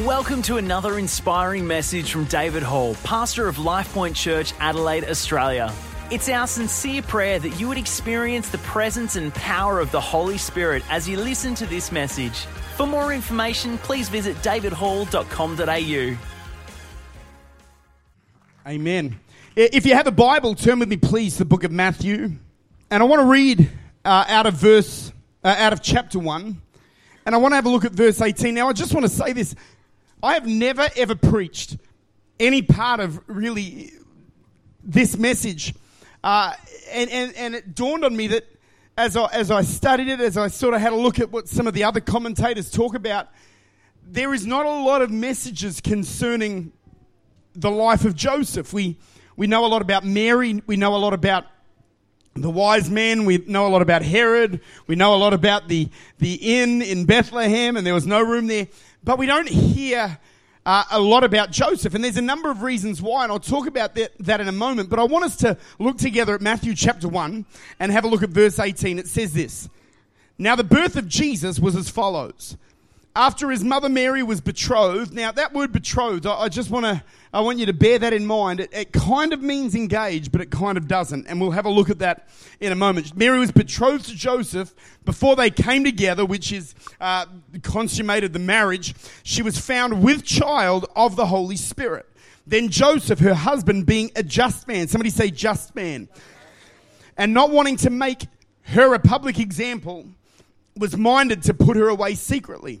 Welcome to another inspiring message from David Hall, pastor of LifePoint Church, Adelaide, Australia. It's our sincere prayer that you would experience the presence and power of the Holy Spirit as you listen to this message. For more information, please visit davidhall.com.au. Amen. If you have a Bible, turn with me, please, to the book of Matthew. And I want to read uh, out of verse, uh, out of chapter 1. And I want to have a look at verse 18. Now, I just want to say this. I have never, ever preached any part of really this message. Uh, and, and, and it dawned on me that as I, as I studied it, as I sort of had a look at what some of the other commentators talk about, there is not a lot of messages concerning the life of Joseph. We, we know a lot about Mary. We know a lot about the wise men. We know a lot about Herod. We know a lot about the, the inn in Bethlehem, and there was no room there. But we don't hear uh, a lot about Joseph. And there's a number of reasons why, and I'll talk about that, that in a moment. But I want us to look together at Matthew chapter 1 and have a look at verse 18. It says this Now, the birth of Jesus was as follows after his mother Mary was betrothed. Now, that word betrothed, I, just want to, I want you to bear that in mind. It, it, kind of means engaged, but it kind of doesn't. And we'll have a look at that in a moment. Mary was betrothed to Joseph before they came together, which is uh, consummated the marriage. She was found with child of the Holy Spirit. Then Joseph, her husband, being a just man. Somebody say just man. And not wanting to make her a public example, was minded to put her away secretly.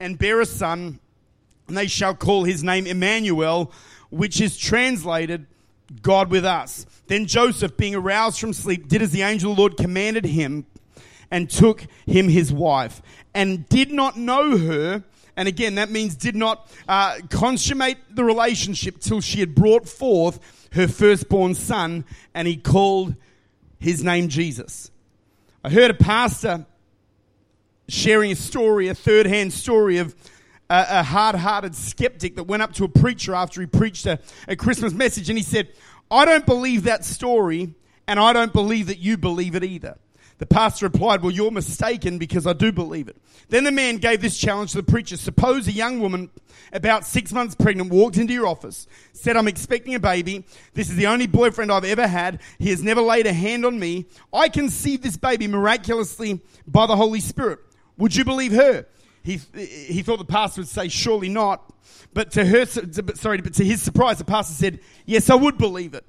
and bear a son, and they shall call his name Emmanuel, which is translated God with us. Then Joseph, being aroused from sleep, did as the angel of the Lord commanded him and took him his wife, and did not know her. And again, that means did not uh, consummate the relationship till she had brought forth her firstborn son, and he called his name Jesus. I heard a pastor sharing a story, a third hand story of a, a hard hearted skeptic that went up to a preacher after he preached a, a Christmas message and he said, I don't believe that story and I don't believe that you believe it either. The pastor replied, Well, you're mistaken because I do believe it. Then the man gave this challenge to the preacher. Suppose a young woman, about six months pregnant, walked into your office, said, I'm expecting a baby. This is the only boyfriend I've ever had. He has never laid a hand on me. I conceived this baby miraculously by the Holy Spirit. Would you believe her? He, he thought the pastor would say, surely not. But to her, sorry, but to his surprise, the pastor said, yes, I would believe it.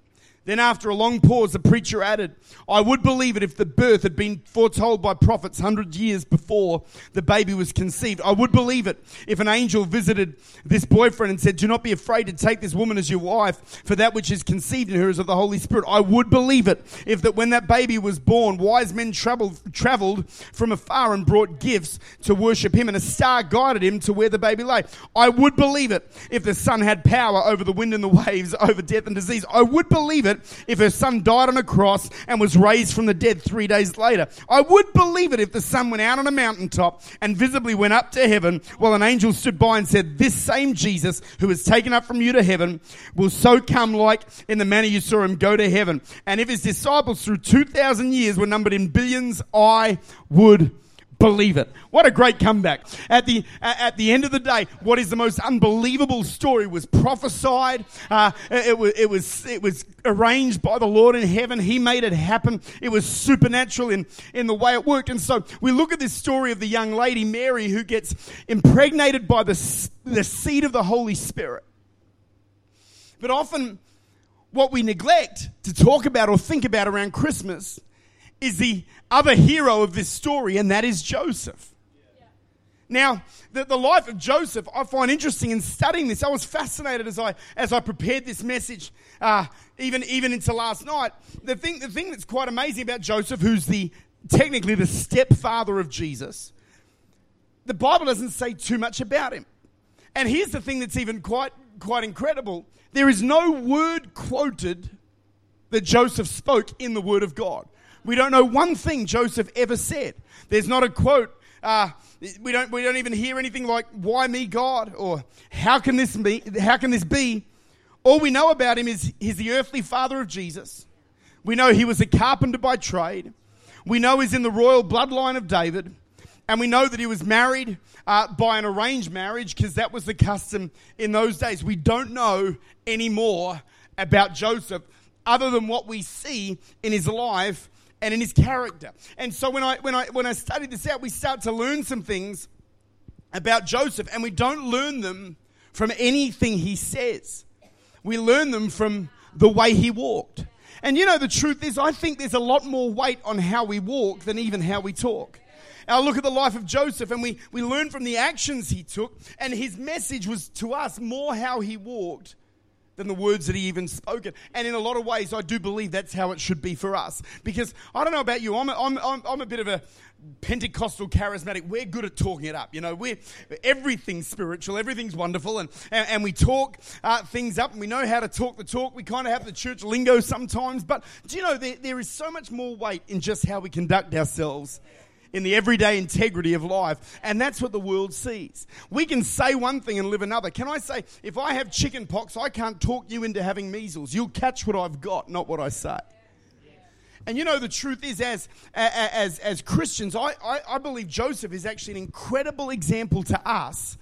Then, after a long pause, the preacher added, I would believe it if the birth had been foretold by prophets hundred years before the baby was conceived. I would believe it if an angel visited this boyfriend and said, Do not be afraid to take this woman as your wife, for that which is conceived in her is of the Holy Spirit. I would believe it if that when that baby was born, wise men traveled, traveled from afar and brought gifts to worship him, and a star guided him to where the baby lay. I would believe it if the sun had power over the wind and the waves, over death and disease. I would believe it it if her son died on a cross and was raised from the dead three days later. I would believe it if the son went out on a mountaintop and visibly went up to heaven while an angel stood by and said, This same Jesus who was taken up from you to heaven will so come like in the manner you saw him go to heaven. And if his disciples through 2,000 years were numbered in billions, I would believe it. What a great comeback. At the, at the end of the day, what is the most unbelievable story was prophesied. Uh, it, was, it, was, it was arranged by the Lord in heaven. He made it happen. It was supernatural in, in the way it worked. And so we look at this story of the young lady, Mary, who gets impregnated by the, the seed of the Holy Spirit. But often, what we neglect to talk about or think about around Christmas is the other hero of this story, and that is Joseph. Now, the, the life of Joseph, I find interesting in studying this. I was fascinated as I, as I prepared this message, uh, even, even into last night. The thing, the thing that's quite amazing about Joseph, who's the, technically the stepfather of Jesus, the Bible doesn't say too much about him. And here's the thing that's even quite, quite incredible there is no word quoted that Joseph spoke in the Word of God. We don't know one thing Joseph ever said. There's not a quote. Uh, we don't. We don't even hear anything like "Why me, God?" or "How can this be?" How can this be? All we know about him is he's the earthly father of Jesus. We know he was a carpenter by trade. We know he's in the royal bloodline of David. And we know that he was married uh, by an arranged marriage because that was the custom in those days. We don't know any more about Joseph other than what we see in his life and in his character. And so when I, when I, when I studied this out, we start to learn some things about Joseph, and we don't learn them from anything he says. We learn them from the way he walked. And you know, the truth is, I think there's a lot more weight on how we walk than even how we talk. I look at the life of Joseph and we, we learn from the actions he took, and his message was to us more how he walked than the words that he even spoken. And in a lot of ways, I do believe that's how it should be for us. Because I don't know about you, I'm a, I'm, I'm, I'm a bit of a Pentecostal charismatic. We're good at talking it up. You know, we're everything's spiritual, everything's wonderful, and, and, and we talk uh, things up, and we know how to talk the talk. We kind of have the church lingo sometimes, but do you know there, there is so much more weight in just how we conduct ourselves in the everyday integrity of life. And that's what the world sees. We can say one thing and live another. Can I say, if I have chicken pox, I can't talk you into having measles. You'll catch what I've got, not what I say. And you know, the truth is, as, as, as Christians, I, I, I believe Joseph is actually an incredible example to us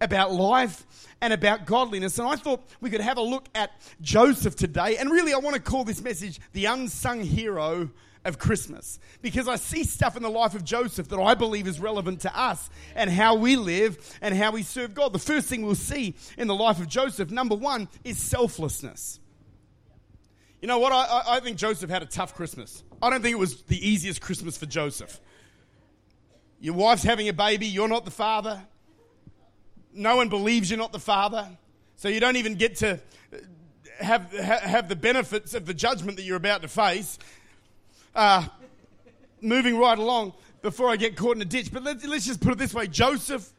about life and about godliness. And I thought we could have a look at Joseph today. And really, I want to call this message the unsung hero of Christmas because I see stuff in the life of Joseph that I believe is relevant to us and how we live and how we serve God. The first thing we'll see in the life of Joseph, number one, is selflessness. You know what? I, I think Joseph had a tough Christmas. I don't think it was the easiest Christmas for Joseph. Your wife's having a baby, you're not the father. No one believes you're not the father. So you don't even get to have, have the benefits of the judgment that you're about to face uh, moving right along before I get caught in a ditch. But let's, let's just put it this way Joseph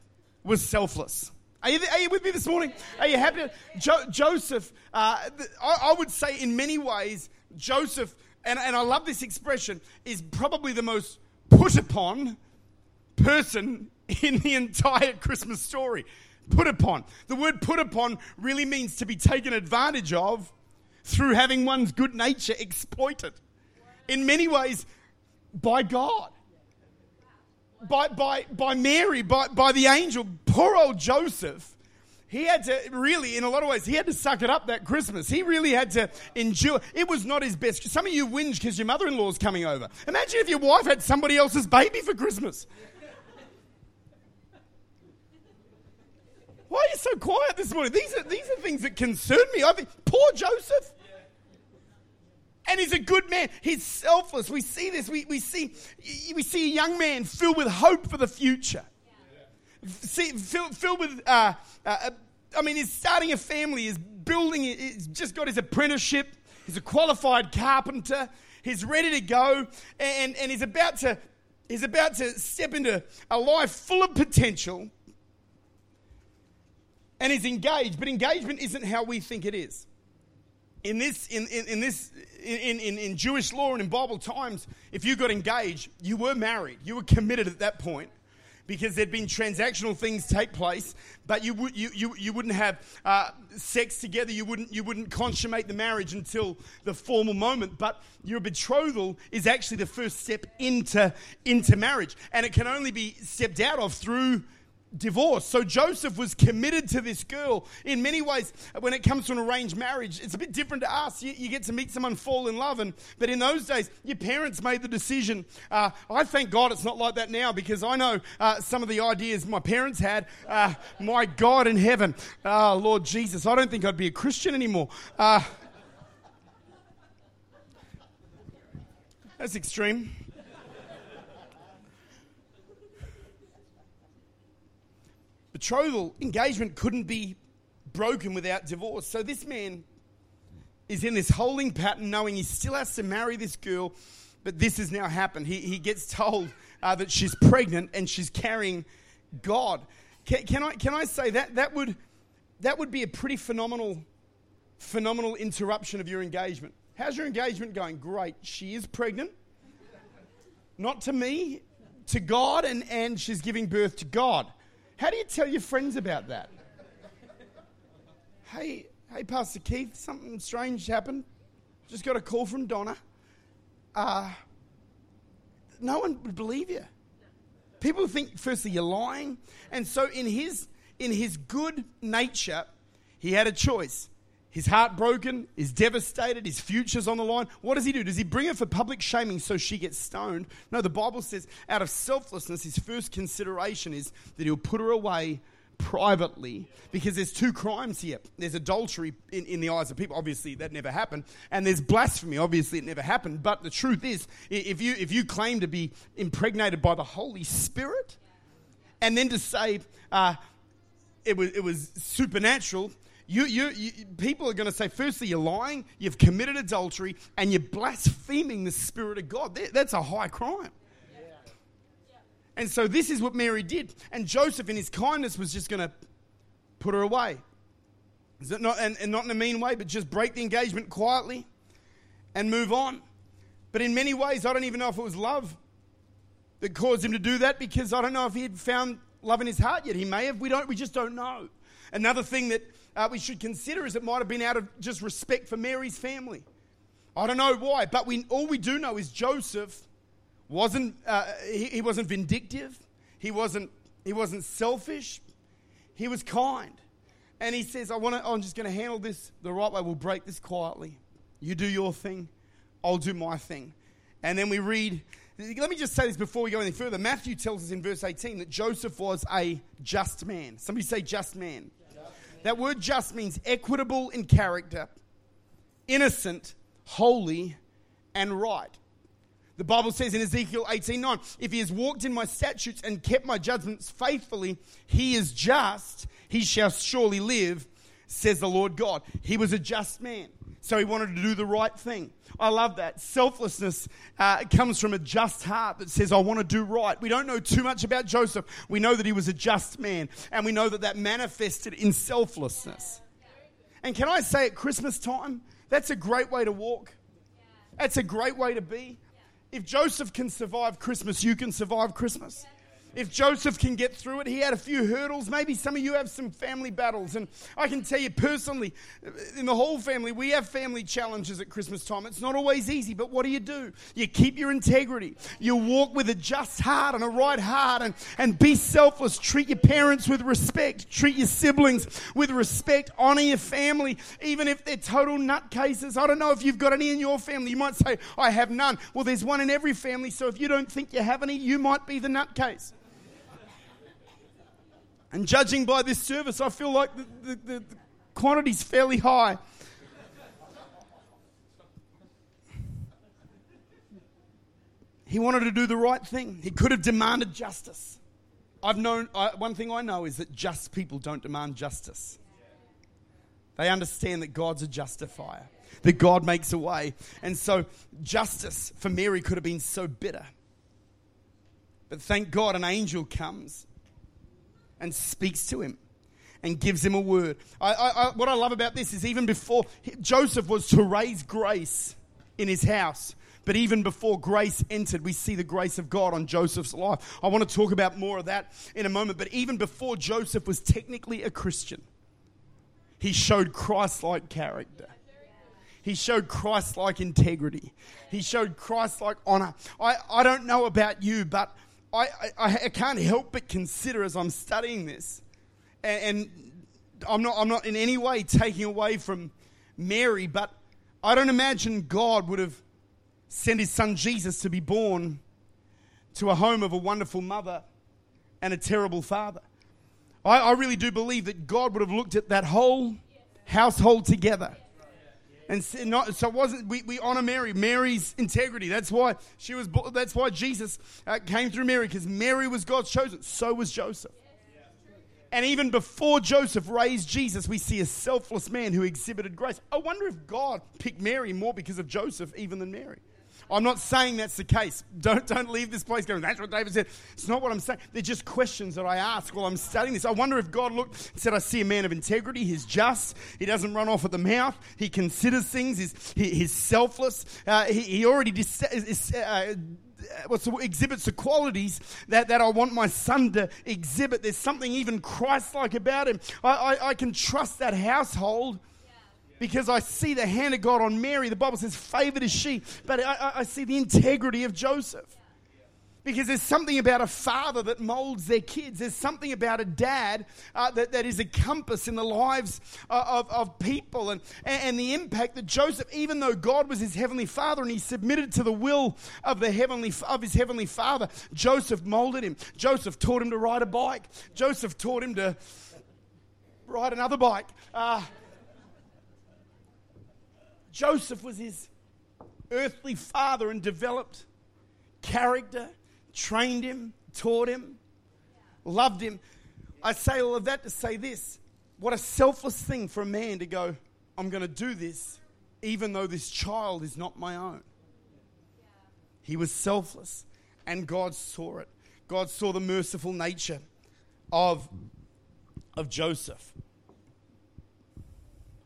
was selfless. Are you, are you with me this morning? Are you happy? Jo- Joseph, uh, I, I would say in many ways, Joseph, and, and I love this expression, is probably the most put upon person in the entire Christmas story. Put upon. The word put upon really means to be taken advantage of through having one's good nature exploited in many ways by God. By, by, by Mary, by, by the angel, poor old Joseph, he had to really, in a lot of ways, he had to suck it up that Christmas. He really had to endure. It was not his best. Some of you whinge because your mother in law's coming over. Imagine if your wife had somebody else's baby for Christmas. Why are you so quiet this morning? These are, these are things that concern me. I think, poor Joseph. And he's a good man. He's selfless. We see this. We, we, see, we see a young man filled with hope for the future. See, filled, filled with, uh, uh, I mean, he's starting a family, he's building, he's just got his apprenticeship, he's a qualified carpenter, he's ready to go, and, and he's, about to, he's about to step into a life full of potential. And he's engaged, but engagement isn't how we think it is in this in, in, in this in, in, in Jewish law and in Bible times, if you got engaged, you were married. You were committed at that point because there'd been transactional things take place, but you, would, you, you, you wouldn't have uh, sex together. You wouldn't, you wouldn't consummate the marriage until the formal moment. But your betrothal is actually the first step into, into marriage. And it can only be stepped out of through divorce. So Joseph was committed to this girl. In many ways, when it comes to an arranged marriage, it's a bit different to us. You, you get to meet someone, fall in love, and but in those days, your parents made the decision. Uh, I thank God it's not like that now because I know uh, some of the ideas my parents had. Uh, my God in heaven, oh, Lord Jesus, I don't think I'd be a Christian anymore. Uh, that's extreme. Betrothal, engagement couldn't be broken without divorce. So this man is in this holding pattern, knowing he still has to marry this girl, but this has now happened. He, he gets told uh, that she's pregnant and she's carrying God. Can, can, I, can I say that that would, that would be a pretty phenomenal, phenomenal interruption of your engagement? How's your engagement going? Great. She is pregnant. Not to me, to God, and, and she's giving birth to God. How do you tell your friends about that? hey, hey, Pastor Keith, something strange happened. Just got a call from Donna. Uh, no one would believe you. People think, firstly, you're lying. And so, in his, in his good nature, he had a choice. His heart broken, is devastated, his future's on the line. What does he do? Does he bring her for public shaming so she gets stoned? No, the Bible says out of selflessness, his first consideration is that he'll put her away privately because there's two crimes here. There's adultery in, in the eyes of people. Obviously, that never happened. And there's blasphemy. Obviously, it never happened. But the truth is, if you, if you claim to be impregnated by the Holy Spirit and then to say uh, it, was, it was supernatural, you, you, you, people are going to say, firstly, you're lying, you've committed adultery, and you're blaspheming the Spirit of God. That's a high crime. And so this is what Mary did. And Joseph, in his kindness, was just going to put her away. Not, and, and not in a mean way, but just break the engagement quietly and move on. But in many ways, I don't even know if it was love that caused him to do that because I don't know if he had found love in his heart yet. He may have. We don't. We just don't know. Another thing that uh, we should consider is it might have been out of just respect for Mary's family. I don't know why, but we, all we do know is Joseph wasn't, uh, he, he wasn't vindictive, he wasn't, he wasn't selfish, he was kind. And he says, I wanna, I'm just going to handle this the right way. We'll break this quietly. You do your thing, I'll do my thing. And then we read, let me just say this before we go any further. Matthew tells us in verse 18 that Joseph was a just man. Somebody say, just man. That word just means equitable in character, innocent, holy, and right. The Bible says in Ezekiel 18:9, if he has walked in my statutes and kept my judgments faithfully, he is just, he shall surely live, says the Lord God. He was a just man. So he wanted to do the right thing. I love that. Selflessness uh, comes from a just heart that says, I want to do right. We don't know too much about Joseph. We know that he was a just man, and we know that that manifested in selflessness. And can I say at Christmas time, that's a great way to walk. That's a great way to be. If Joseph can survive Christmas, you can survive Christmas if Joseph can get through it, he had a few hurdles. Maybe some of you have some family battles. And I can tell you personally, in the whole family, we have family challenges at Christmas time. It's not always easy, but what do you do? You keep your integrity. You walk with a just heart and a right heart and, and be selfless. Treat your parents with respect. Treat your siblings with respect. Honor your family, even if they're total nutcases. I don't know if you've got any in your family. You might say, I have none. Well, there's one in every family, so if you don't think you have any, you might be the nutcase. And judging by this service, I feel like the, the, the, the quantity's fairly high. He wanted to do the right thing. He could have demanded justice. I've known, I, one thing I know is that just people don't demand justice. They understand that God's a justifier, that God makes a way. And so, justice for Mary could have been so bitter. But thank God an angel comes and speaks to him and gives him a word. I, I, what I love about this is even before Joseph was to raise grace in his house, but even before grace entered, we see the grace of God on Joseph's life. I want to talk about more of that in a moment, but even before Joseph was technically a Christian, he showed Christ like character. He showed Christ like integrity. He showed Christ like honor. I, I don't know about you, but I, I, I can't help but consider as I'm studying this, and, and I'm, not, I'm not in any way taking away from Mary, but I don't imagine God would have sent his son Jesus to be born to a home of a wonderful mother and a terrible father. I, I really do believe that God would have looked at that whole household together and not, so wasn't we, we honor Mary, Mary's integrity. That's why she was. That's why Jesus uh, came through Mary because Mary was God's chosen. So was Joseph. And even before Joseph raised Jesus, we see a selfless man who exhibited grace. I wonder if God picked Mary more because of Joseph even than Mary. I'm not saying that's the case. Don't, don't leave this place going, that's what David said. It's not what I'm saying. They're just questions that I ask while I'm studying this. I wonder if God looked and said, I see a man of integrity. He's just. He doesn't run off at the mouth. He considers things. He's, he, he's selfless. Uh, he, he already dis- is, uh, what's the, exhibits the qualities that, that I want my son to exhibit. There's something even Christ-like about him. I, I, I can trust that household because I see the hand of God on Mary. The Bible says, favored is she. But I, I see the integrity of Joseph. Because there's something about a father that molds their kids. There's something about a dad uh, that, that is a compass in the lives of, of, of people and, and the impact that Joseph, even though God was his heavenly father and he submitted to the will of, the heavenly, of his heavenly father, Joseph molded him. Joseph taught him to ride a bike. Joseph taught him to ride another bike. Uh, Joseph was his earthly father and developed character trained him, taught him, loved him. I say all of that to say this what a selfless thing for a man to go, I'm going to do this, even though this child is not my own. He was selfless, and God saw it. God saw the merciful nature of, of Joseph.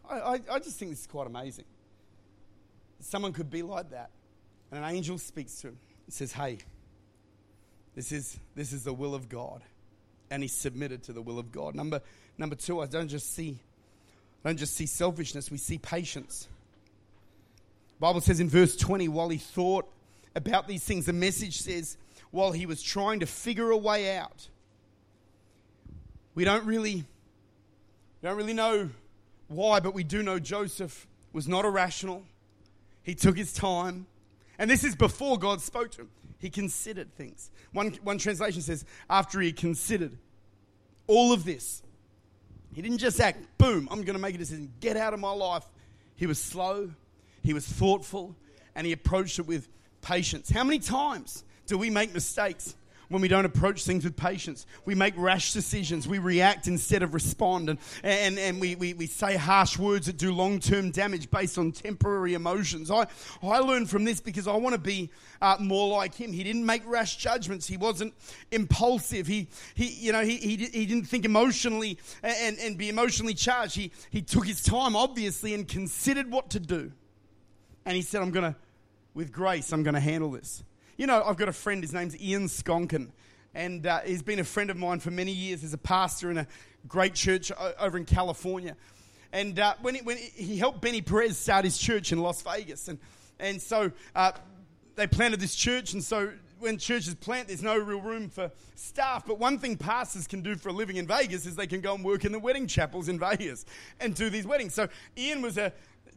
I, I, I just think this is quite amazing. Someone could be like that, and an angel speaks to him and says, Hey, this is, this is the will of God. And he submitted to the will of God. Number, number two, I don't just see I don't just see selfishness, we see patience. Bible says in verse 20, while he thought about these things, the message says, while he was trying to figure a way out. We don't really, we don't really know why, but we do know Joseph was not irrational. He took his time. And this is before God spoke to him. He considered things. One, one translation says, after he considered all of this, he didn't just act, boom, I'm going to make a decision, get out of my life. He was slow, he was thoughtful, and he approached it with patience. How many times do we make mistakes? When we don't approach things with patience. We make rash decisions. We react instead of respond. And, and, and we, we, we say harsh words that do long term damage based on temporary emotions. I, I learned from this because I want to be uh, more like him. He didn't make rash judgments. He wasn't impulsive. He, he, you know, he, he, he didn't think emotionally and, and be emotionally charged. He, he took his time, obviously, and considered what to do. And he said, I'm going to, with grace, I'm going to handle this. You know, I've got a friend, his name's Ian Skonkin, and uh, he's been a friend of mine for many years as a pastor in a great church over in California. And uh, when, he, when he helped Benny Perez start his church in Las Vegas, and, and so uh, they planted this church, and so when churches plant, there's no real room for staff. But one thing pastors can do for a living in Vegas is they can go and work in the wedding chapels in Vegas and do these weddings. So Ian was a,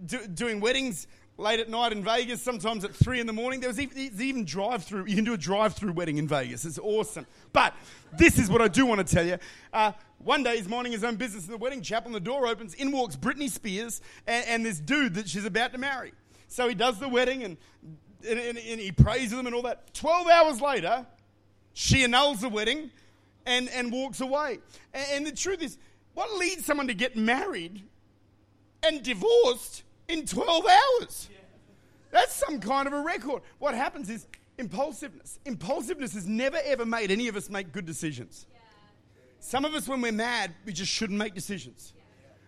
do, doing weddings late at night in Vegas, sometimes at three in the morning. There was even, even drive through. You can do a drive through wedding in Vegas. It's awesome. But this is what I do want to tell you. Uh, one day he's minding his own business in the wedding chapel, and the door opens. In walks Britney Spears and, and this dude that she's about to marry. So he does the wedding and, and, and, and he prays with them and all that. Twelve hours later, she annuls the wedding and, and walks away. And the truth is, what leads someone to get married and divorced? In 12 hours. That's some kind of a record. What happens is impulsiveness. Impulsiveness has never ever made any of us make good decisions. Some of us, when we're mad, we just shouldn't make decisions.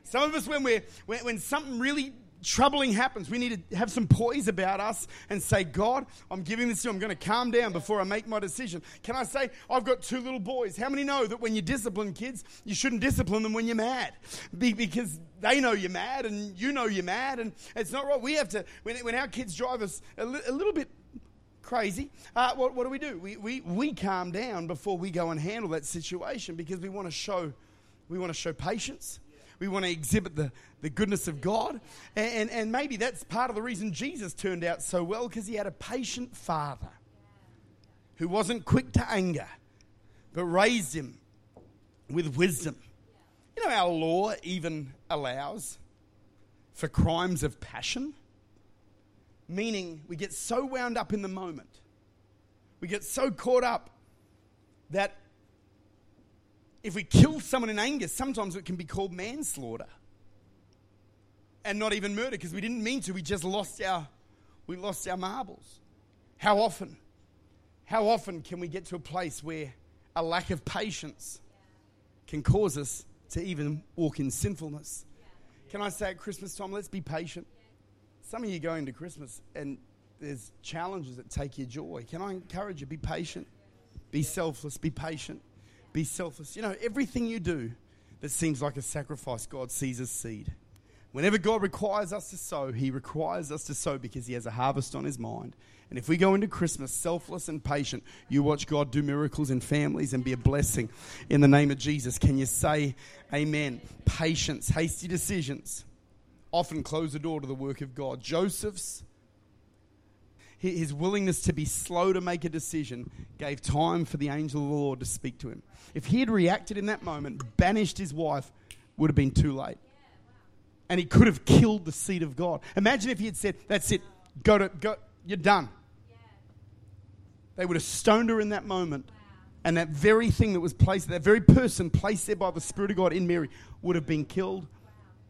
Some of us, when we're when, when something really troubling happens, we need to have some poise about us and say, God, I'm giving this to you. I'm going to calm down before I make my decision. Can I say, I've got two little boys. How many know that when you discipline kids, you shouldn't discipline them when you're mad? Because they know you're mad and you know you're mad, and it's not right. We have to, when, when our kids drive us a, li- a little bit crazy, uh, what, what do we do? We, we, we calm down before we go and handle that situation because we want to show, we want to show patience we want to exhibit the, the goodness of God. And, and, and maybe that's part of the reason Jesus turned out so well because he had a patient father who wasn't quick to anger, but raised him with wisdom. You know, our law even allows for crimes of passion, meaning we get so wound up in the moment, we get so caught up that if we kill someone in anger, sometimes it can be called manslaughter. And not even murder because we didn't mean to, we just lost our we lost our marbles. How often? How often can we get to a place where a lack of patience can cause us to even walk in sinfulness? Can I say at Christmas time, let's be patient? Some of you go into Christmas and there's challenges that take your joy. Can I encourage you? Be patient, be selfless, be patient, be selfless. You know, everything you do that seems like a sacrifice, God sees as seed. Whenever God requires us to sow, He requires us to sow because He has a harvest on His mind. And if we go into Christmas selfless and patient, you watch God do miracles in families and be a blessing in the name of Jesus. Can you say amen? Patience, hasty decisions often close the door to the work of God. Joseph's his willingness to be slow to make a decision gave time for the angel of the Lord to speak to him. If he had reacted in that moment, banished his wife, would have been too late. And he could have killed the seed of God. Imagine if he had said, That's it, go to go, you're done. They would have stoned her in that moment. And that very thing that was placed, that very person placed there by the Spirit of God in Mary, would have been killed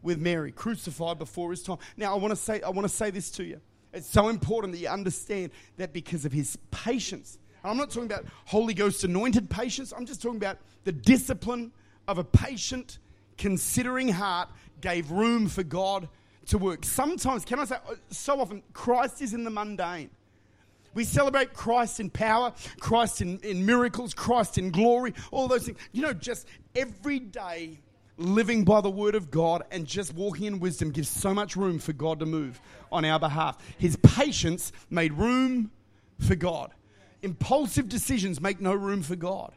with Mary, crucified before his time. Now I want to say, I want to say this to you. It's so important that you understand that because of his patience. And I'm not talking about Holy Ghost anointed patience, I'm just talking about the discipline of a patient, considering heart gave room for God to work. Sometimes, can I say, so often, Christ is in the mundane. We celebrate Christ in power, Christ in, in miracles, Christ in glory, all those things. You know, just every day living by the word of God and just walking in wisdom gives so much room for God to move on our behalf. His patience made room for God. Impulsive decisions make no room for God.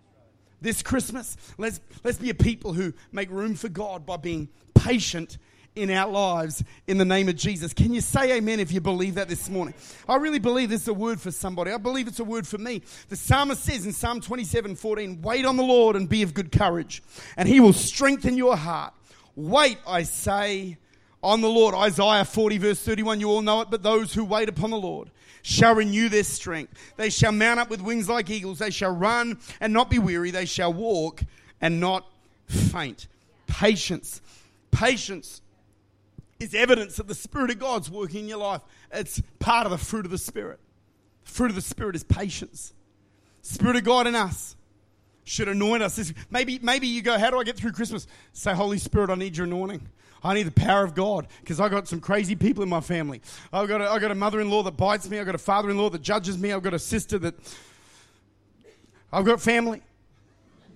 This Christmas, let's, let's be a people who make room for God by being patient in our lives in the name of Jesus. Can you say amen if you believe that this morning? I really believe this is a word for somebody. I believe it's a word for me. The psalmist says in Psalm 27 14, Wait on the Lord and be of good courage, and he will strengthen your heart. Wait, I say, on the Lord. Isaiah 40, verse 31, you all know it, but those who wait upon the Lord shall renew their strength. They shall mount up with wings like eagles. They shall run and not be weary. They shall walk and not faint. Patience. Patience is evidence that the Spirit of God's working in your life. It's part of the fruit of the Spirit. The fruit of the Spirit is patience. Spirit of God in us should anoint us. Maybe, maybe you go, How do I get through Christmas? Say, Holy Spirit, I need your anointing. I need the power of God because I got some crazy people in my family. I've got a, I've got a mother in law that bites me. I've got a father in law that judges me. I've got a sister that. I've got family.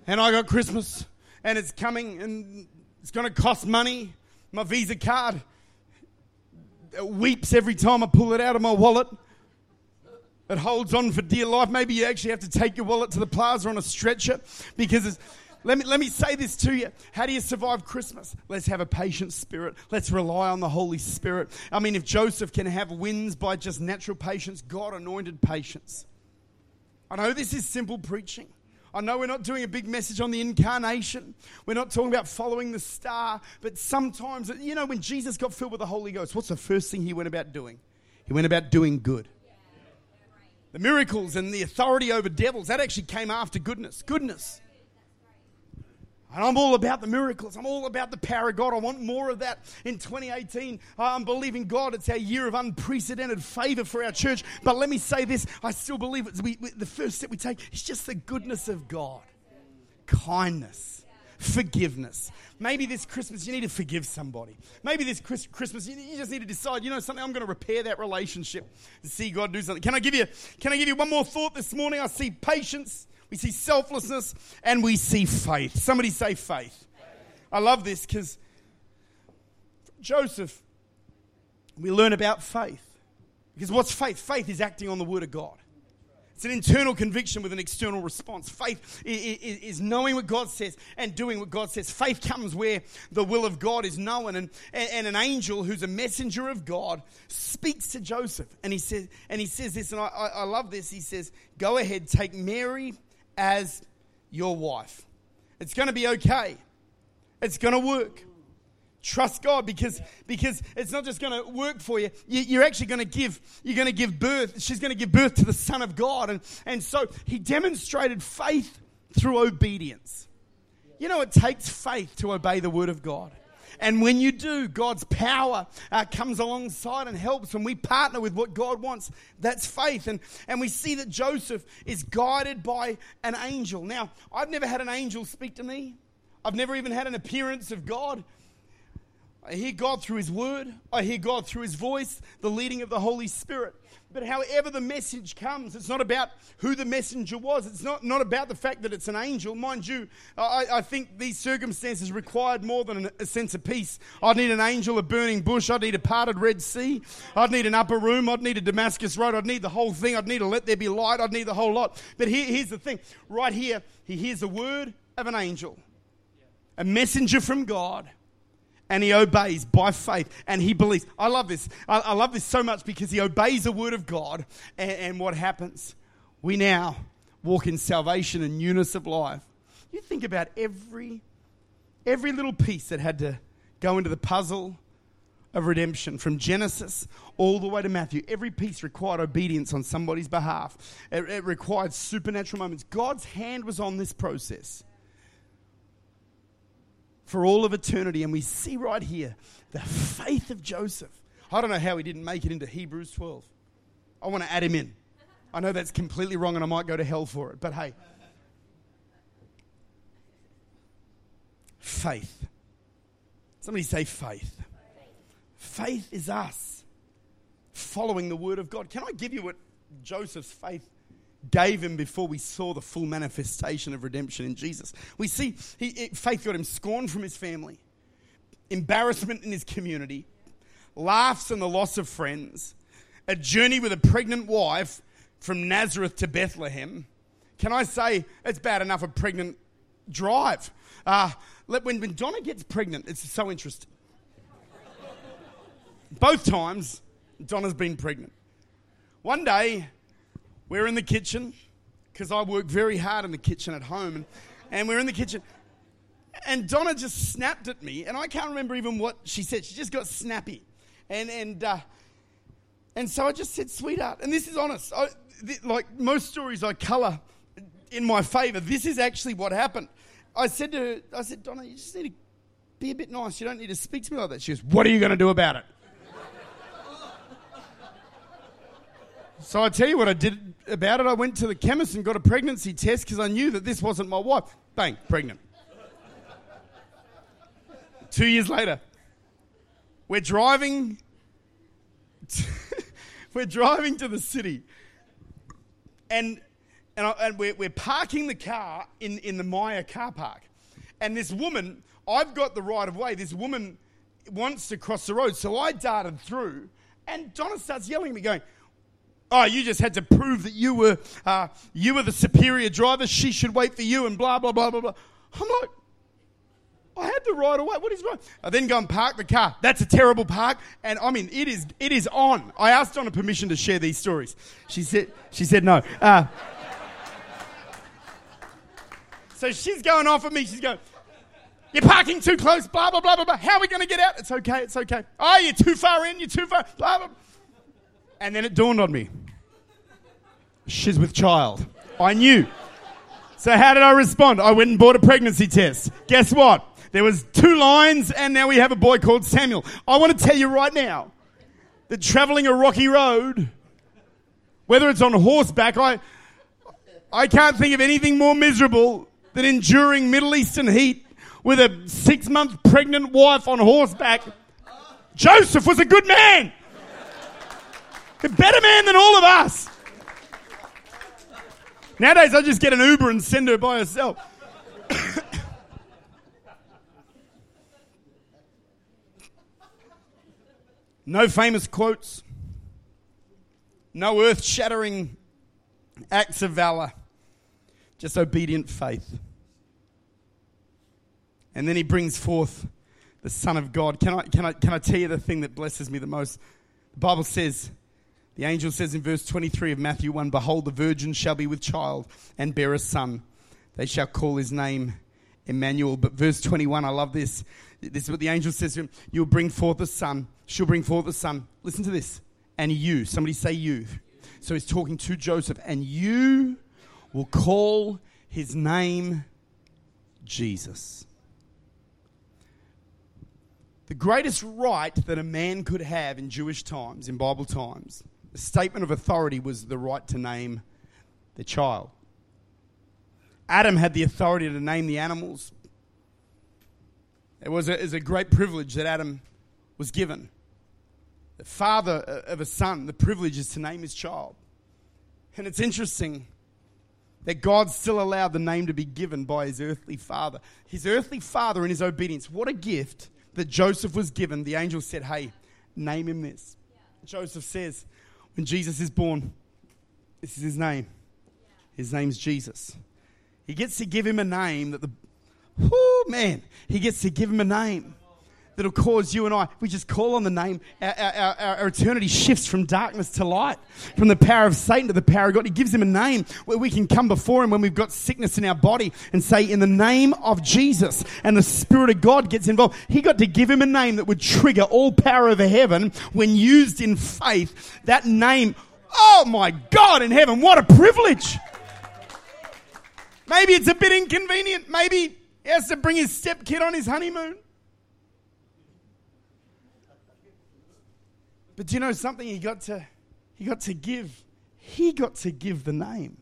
And I got Christmas. And it's coming and it's going to cost money. My Visa card weeps every time I pull it out of my wallet. It holds on for dear life. Maybe you actually have to take your wallet to the plaza on a stretcher because it's. Let me, let me say this to you. How do you survive Christmas? Let's have a patient spirit. Let's rely on the Holy Spirit. I mean, if Joseph can have wins by just natural patience, God anointed patience. I know this is simple preaching. I know we're not doing a big message on the incarnation. We're not talking about following the star. But sometimes, you know, when Jesus got filled with the Holy Ghost, what's the first thing he went about doing? He went about doing good. The miracles and the authority over devils, that actually came after goodness. Goodness. And I'm all about the miracles. I'm all about the power of God. I want more of that in 2018. I'm believing God. It's our year of unprecedented favor for our church. But let me say this I still believe it's we, we, the first step we take is just the goodness of God, kindness, forgiveness. Maybe this Christmas you need to forgive somebody. Maybe this Christmas you, you just need to decide, you know something, I'm going to repair that relationship see God do something. Can I give you, can I give you one more thought this morning? I see patience we see selflessness, and we see faith. Somebody say faith. I love this because Joseph, we learn about faith. Because what's faith? Faith is acting on the word of God. It's an internal conviction with an external response. Faith is knowing what God says and doing what God says. Faith comes where the will of God is known. And, and an angel who's a messenger of God speaks to Joseph. And he says, and he says this, and I, I love this. He says, Go ahead, take Mary as your wife. It's going to be okay. It's going to work. Trust God because, because it's not just going to work for you. you. are actually going to give, you're going to give birth. She's going to give birth to the Son of God. And, and so he demonstrated faith through obedience. You know, it takes faith to obey the word of God. And when you do, God's power uh, comes alongside and helps. When we partner with what God wants, that's faith. And, and we see that Joseph is guided by an angel. Now, I've never had an angel speak to me, I've never even had an appearance of God. I hear God through His Word. I hear God through His voice, the leading of the Holy Spirit. But however the message comes, it's not about who the messenger was. It's not, not about the fact that it's an angel. Mind you, I, I think these circumstances required more than a sense of peace. I'd need an angel, a burning bush. I'd need a parted Red Sea. I'd need an upper room. I'd need a Damascus road. I'd need the whole thing. I'd need a let there be light. I'd need the whole lot. But here, here's the thing right here, he hears the word of an angel, a messenger from God and he obeys by faith and he believes. I love this. I, I love this so much because he obeys the word of God. And, and what happens? We now walk in salvation and newness of life. You think about every, every little piece that had to go into the puzzle of redemption from Genesis all the way to Matthew. Every piece required obedience on somebody's behalf, it, it required supernatural moments. God's hand was on this process for all of eternity. And we see right here the faith of Joseph. I don't know how he didn't make it into Hebrews 12. I want to add him in. I know that's completely wrong and I might go to hell for it, but hey. Faith. Somebody say faith. Faith is us following the word of God. Can I give you what Joseph's faith gave him before we saw the full manifestation of redemption in Jesus. We see he, faith got him scorn from his family, embarrassment in his community, laughs and the loss of friends, a journey with a pregnant wife from Nazareth to Bethlehem. Can I say it's bad enough a pregnant drive? Uh, when, when Donna gets pregnant, it's so interesting. Both times, Donna's been pregnant. One day, we're in the kitchen because I work very hard in the kitchen at home, and, and we're in the kitchen. And Donna just snapped at me, and I can't remember even what she said. She just got snappy. And, and, uh, and so I just said, sweetheart, and this is honest. I, th- like most stories I colour in my favour, this is actually what happened. I said to her, I said, Donna, you just need to be a bit nice. You don't need to speak to me like that. She goes, What are you going to do about it? So I tell you what I did about it, I went to the chemist and got a pregnancy test because I knew that this wasn't my wife. Bang, pregnant. Two years later, we're driving. To, we're driving to the city, and and, I, and we're, we're parking the car in, in the Myer car park. And this woman, I've got the right of way. This woman wants to cross the road, so I darted through, and Donna starts yelling at me, going, oh, you just had to prove that you were, uh, you were the superior driver. She should wait for you and blah, blah, blah, blah, blah. I'm like, I had the right of way. What is wrong? I then go and park the car. That's a terrible park. And I mean, it is, it is on. I asked Donna permission to share these stories. She said, she said no. Uh, so she's going off at me. She's going, you're parking too close, blah, blah, blah, blah, blah. How are we going to get out? It's okay, it's okay. Oh, you're too far in, you're too far, blah, blah. And then it dawned on me she's with child. I knew. So how did I respond? I went and bought a pregnancy test. Guess what? There was two lines and now we have a boy called Samuel. I want to tell you right now that traveling a rocky road, whether it's on horseback, I, I can't think of anything more miserable than enduring Middle Eastern heat with a six month pregnant wife on horseback. Joseph was a good man. A better man than all of us. Nowadays, I just get an Uber and send her by herself. no famous quotes, no earth shattering acts of valor, just obedient faith. And then he brings forth the Son of God. Can I, can, I, can I tell you the thing that blesses me the most? The Bible says the angel says in verse 23 of Matthew 1 Behold, the virgin shall be with child and bear a son. They shall call his name Emmanuel. But verse 21, I love this. This is what the angel says to him You'll bring forth a son. She'll bring forth a son. Listen to this. And you, somebody say you. So he's talking to Joseph, and you will call his name Jesus. the greatest right that a man could have in Jewish times, in Bible times, the statement of authority was the right to name the child. Adam had the authority to name the animals. It was a, it was a great privilege that Adam was given. The father uh, of a son, the privilege is to name his child. And it's interesting that God still allowed the name to be given by his earthly father. His earthly father, in his obedience, what a gift that Joseph was given. The angel said, Hey, name him this. Yeah. Joseph says, When Jesus is born, this is his name. His name's Jesus. He gets to give him a name that the, whoo, man, he gets to give him a name that'll cause you and I, we just call on the name, our, our, our, eternity shifts from darkness to light, from the power of Satan to the power of God. He gives him a name where we can come before him when we've got sickness in our body and say, in the name of Jesus, and the Spirit of God gets involved. He got to give him a name that would trigger all power of heaven when used in faith. That name, oh my God in heaven, what a privilege! Maybe it's a bit inconvenient. Maybe he has to bring his stepkid on his honeymoon. But do you know something? He got to, he got to give. He got to give the name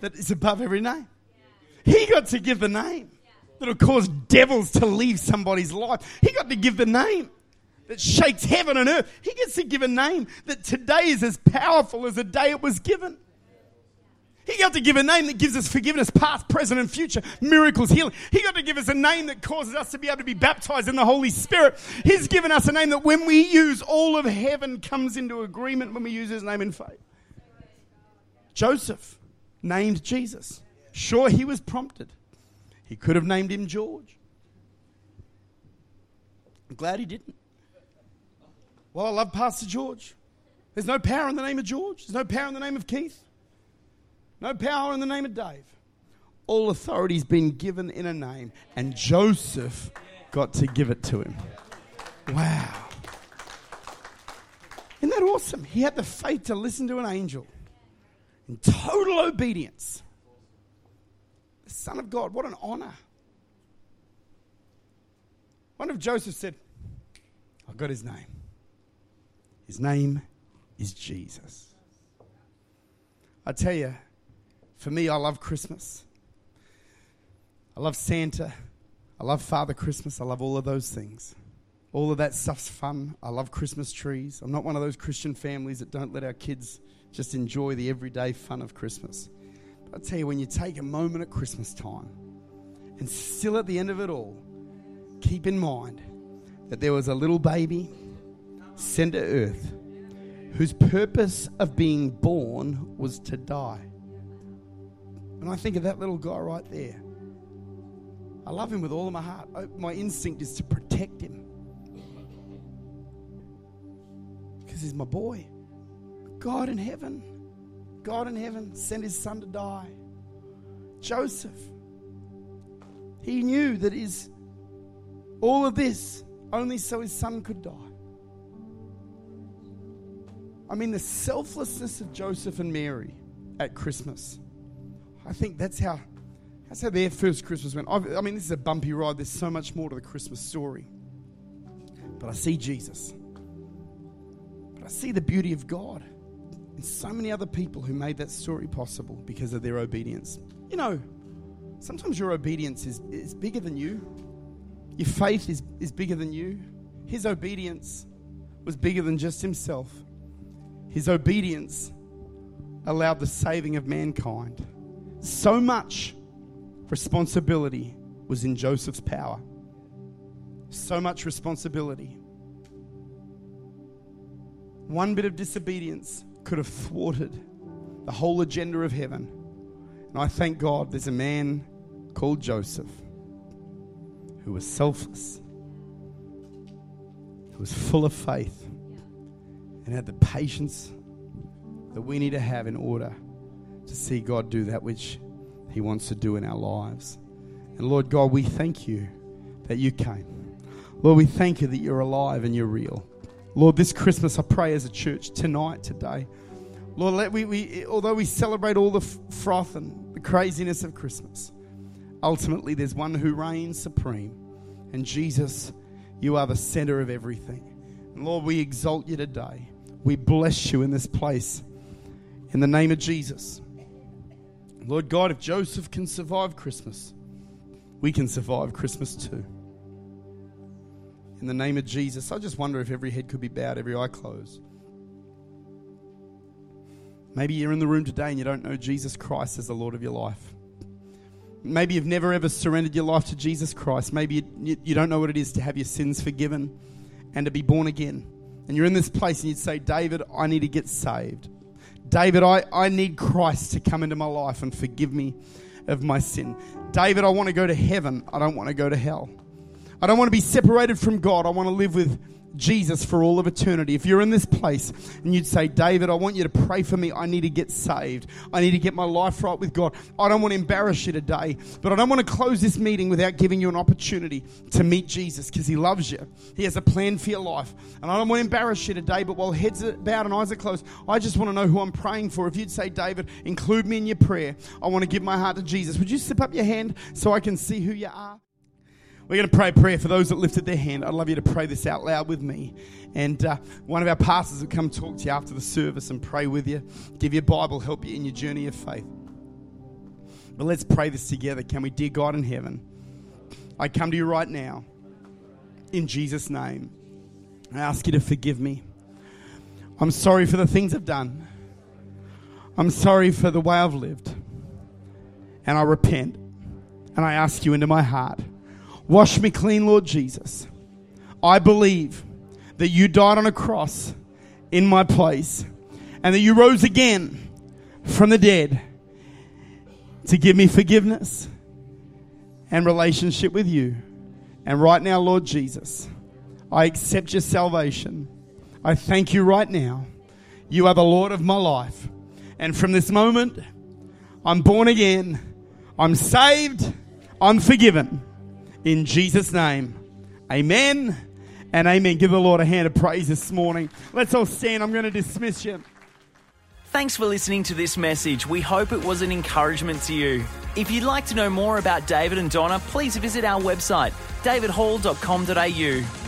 that is above every name. He got to give the name that'll cause devils to leave somebody's life. He got to give the name that shakes heaven and earth. He gets to give a name that today is as powerful as the day it was given. He got to give a name that gives us forgiveness, past, present, and future, miracles, healing. He got to give us a name that causes us to be able to be baptized in the Holy Spirit. He's given us a name that when we use, all of heaven comes into agreement when we use his name in faith. Joseph named Jesus. Sure, he was prompted. He could have named him George. I'm glad he didn't. Well, I love Pastor George. There's no power in the name of George. There's no power in the name of Keith. No power in the name of Dave. All authority's been given in a name, and Joseph got to give it to him. Wow. Isn't that awesome? He had the faith to listen to an angel in total obedience. The Son of God, what an honor. One of Joseph said, I've got his name. His name is Jesus. I tell you, for me, I love Christmas. I love Santa. I love Father Christmas. I love all of those things. All of that stuff's fun. I love Christmas trees. I'm not one of those Christian families that don't let our kids just enjoy the everyday fun of Christmas. But I tell you, when you take a moment at Christmas time and still at the end of it all, keep in mind that there was a little baby sent to earth whose purpose of being born was to die. And I think of that little guy right there. I love him with all of my heart. My instinct is to protect him because he's my boy. God in heaven, God in heaven sent his son to die. Joseph, he knew that his all of this only so his son could die. I mean, the selflessness of Joseph and Mary at Christmas. I think that's how that's how their first Christmas went. I've, i mean, this is a bumpy ride. There's so much more to the Christmas story. But I see Jesus. But I see the beauty of God and so many other people who made that story possible because of their obedience. You know, sometimes your obedience is, is bigger than you. Your faith is, is bigger than you. His obedience was bigger than just himself. His obedience allowed the saving of mankind. So much responsibility was in Joseph's power. So much responsibility. One bit of disobedience could have thwarted the whole agenda of heaven. And I thank God there's a man called Joseph who was selfless, who was full of faith, and had the patience that we need to have in order to see God do that which He wants to do in our lives. And Lord God, we thank you that you came. Lord, we thank you that you're alive and you're real. Lord, this Christmas, I pray as a church tonight, today, Lord, let we, we although we celebrate all the froth and the craziness of Christmas, ultimately there's one who reigns supreme, and Jesus You are the center of everything. And Lord, we exalt you today. We bless you in this place. In the name of Jesus. Lord God, if Joseph can survive Christmas, we can survive Christmas too. In the name of Jesus, I just wonder if every head could be bowed, every eye closed. Maybe you're in the room today and you don't know Jesus Christ as the Lord of your life. Maybe you've never ever surrendered your life to Jesus Christ. Maybe you, you, don't know what it is to have your sins forgiven and to be born again. And you're in this place and you'd say, David, I need to get saved. David, I, I need Christ to come into my life and forgive me of my sin. David, I want to go to heaven. I don't want to go to hell. I don't want to be separated from God. I want to live with Jesus for all of eternity. If you're in this place and you'd say, David, I want you to pray for me. I need to get saved. I need to get my life right with God. I don't want to embarrass you today, but I don't want to close this meeting without giving you an opportunity to meet Jesus because He loves you. He has a plan for your life. And I don't want to embarrass you today, but while heads are bowed and eyes are closed, I just want to know who I'm praying for. If you'd say, David, include me in your prayer, I want to give my heart to Jesus. Would you slip up your hand so I can see who you are? We're going to pray a prayer for those that lifted their hand. I'd love you to pray this out loud with me. And uh, one of our pastors will come talk to you after the service and pray with you, give you a Bible, help you in your journey of faith. But let's pray this together. Can we, dear God in heaven, I come to you right now in Jesus' name. I ask you to forgive me. I'm sorry for the things I've done. I'm sorry for the way I've lived. And I repent. And I ask you into my heart. Wash me clean, Lord Jesus. I believe that you died on a cross in my place and that you rose again from the dead to give me forgiveness and relationship with you. And right now, Lord Jesus, I accept your salvation. I thank you right now. You are the Lord of my life. And from this moment, I'm born again. I'm saved. I'm forgiven. In Jesus' name, amen and amen. Give the Lord a hand of praise this morning. Let's all stand. I'm going to dismiss you. Thanks for listening to this message. We hope it was an encouragement to you. If you'd like to know more about David and Donna, please visit our website, davidhall.com.au.